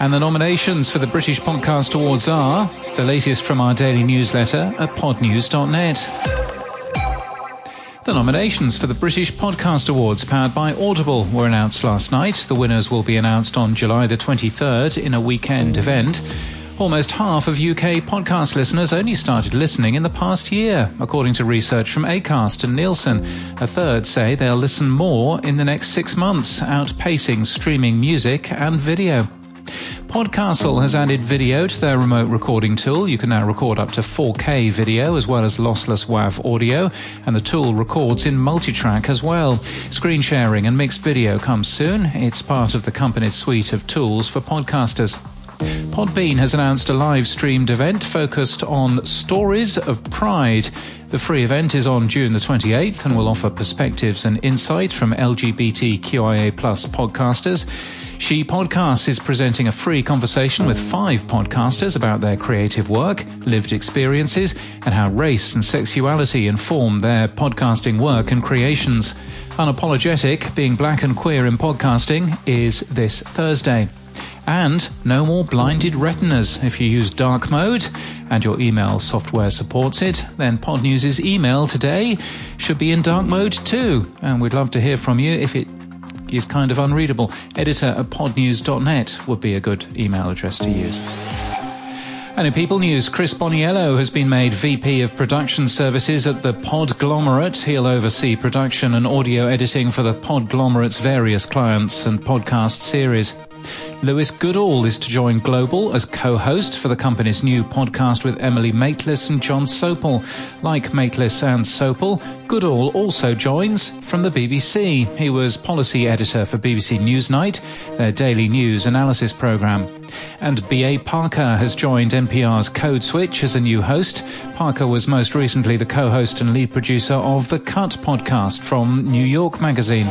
And the nominations for the British Podcast Awards are the latest from our daily newsletter at podnews.net. The nominations for the British Podcast Awards, powered by Audible, were announced last night. The winners will be announced on July the 23rd in a weekend event. Almost half of UK podcast listeners only started listening in the past year, according to research from Acast and Nielsen. A third say they'll listen more in the next six months, outpacing streaming music and video. Podcastle has added video to their remote recording tool. You can now record up to 4K video as well as lossless WAV audio, and the tool records in multitrack as well. Screen sharing and mixed video comes soon. It's part of the company's suite of tools for podcasters. Podbean has announced a live streamed event focused on stories of pride. The free event is on June the 28th and will offer perspectives and insights from LGBTQIA plus podcasters. She Podcasts is presenting a free conversation with five podcasters about their creative work, lived experiences, and how race and sexuality inform their podcasting work and creations. Unapologetic, being black and queer in podcasting, is this Thursday. And no more blinded retinas. If you use dark mode and your email software supports it, then Podnews' email today should be in dark mode too. And we'd love to hear from you if it is kind of unreadable. Editor at podnews.net would be a good email address to use. And in People News, Chris Boniello has been made VP of Production Services at the Podglomerate. He'll oversee production and audio editing for the Podglomerate's various clients and podcast series. Lewis Goodall is to join Global as co-host for the company's new podcast with Emily Maitlis and John Sopel. Like Maitlis and Sopel, Goodall also joins from the BBC. He was policy editor for BBC Newsnight, their daily news analysis programme. And B.A. Parker has joined NPR's Code Switch as a new host. Parker was most recently the co-host and lead producer of the Cut podcast from New York Magazine.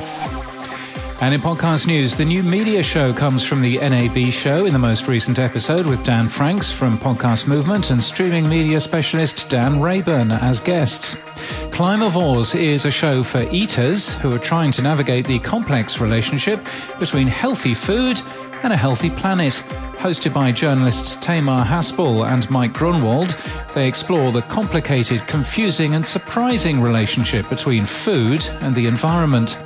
And in podcast news, the new media show comes from the NAB show in the most recent episode with Dan Franks from Podcast Movement and streaming media specialist Dan Rayburn as guests. Climavores is a show for eaters who are trying to navigate the complex relationship between healthy food and a healthy planet. Hosted by journalists Tamar Haspel and Mike Grunwald, they explore the complicated, confusing, and surprising relationship between food and the environment.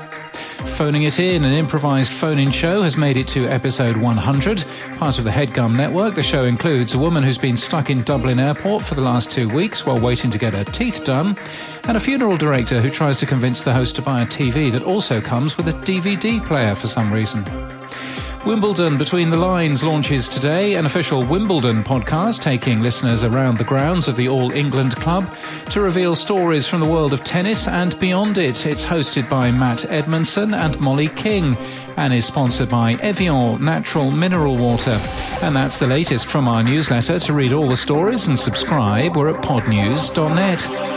Phoning It In, an improvised phone in show, has made it to episode 100. Part of the Headgum Network, the show includes a woman who's been stuck in Dublin Airport for the last two weeks while waiting to get her teeth done, and a funeral director who tries to convince the host to buy a TV that also comes with a DVD player for some reason. Wimbledon Between the Lines launches today, an official Wimbledon podcast taking listeners around the grounds of the All England Club to reveal stories from the world of tennis and beyond it. It's hosted by Matt Edmondson and Molly King and is sponsored by Evian Natural Mineral Water. And that's the latest from our newsletter. To read all the stories and subscribe, we're at podnews.net.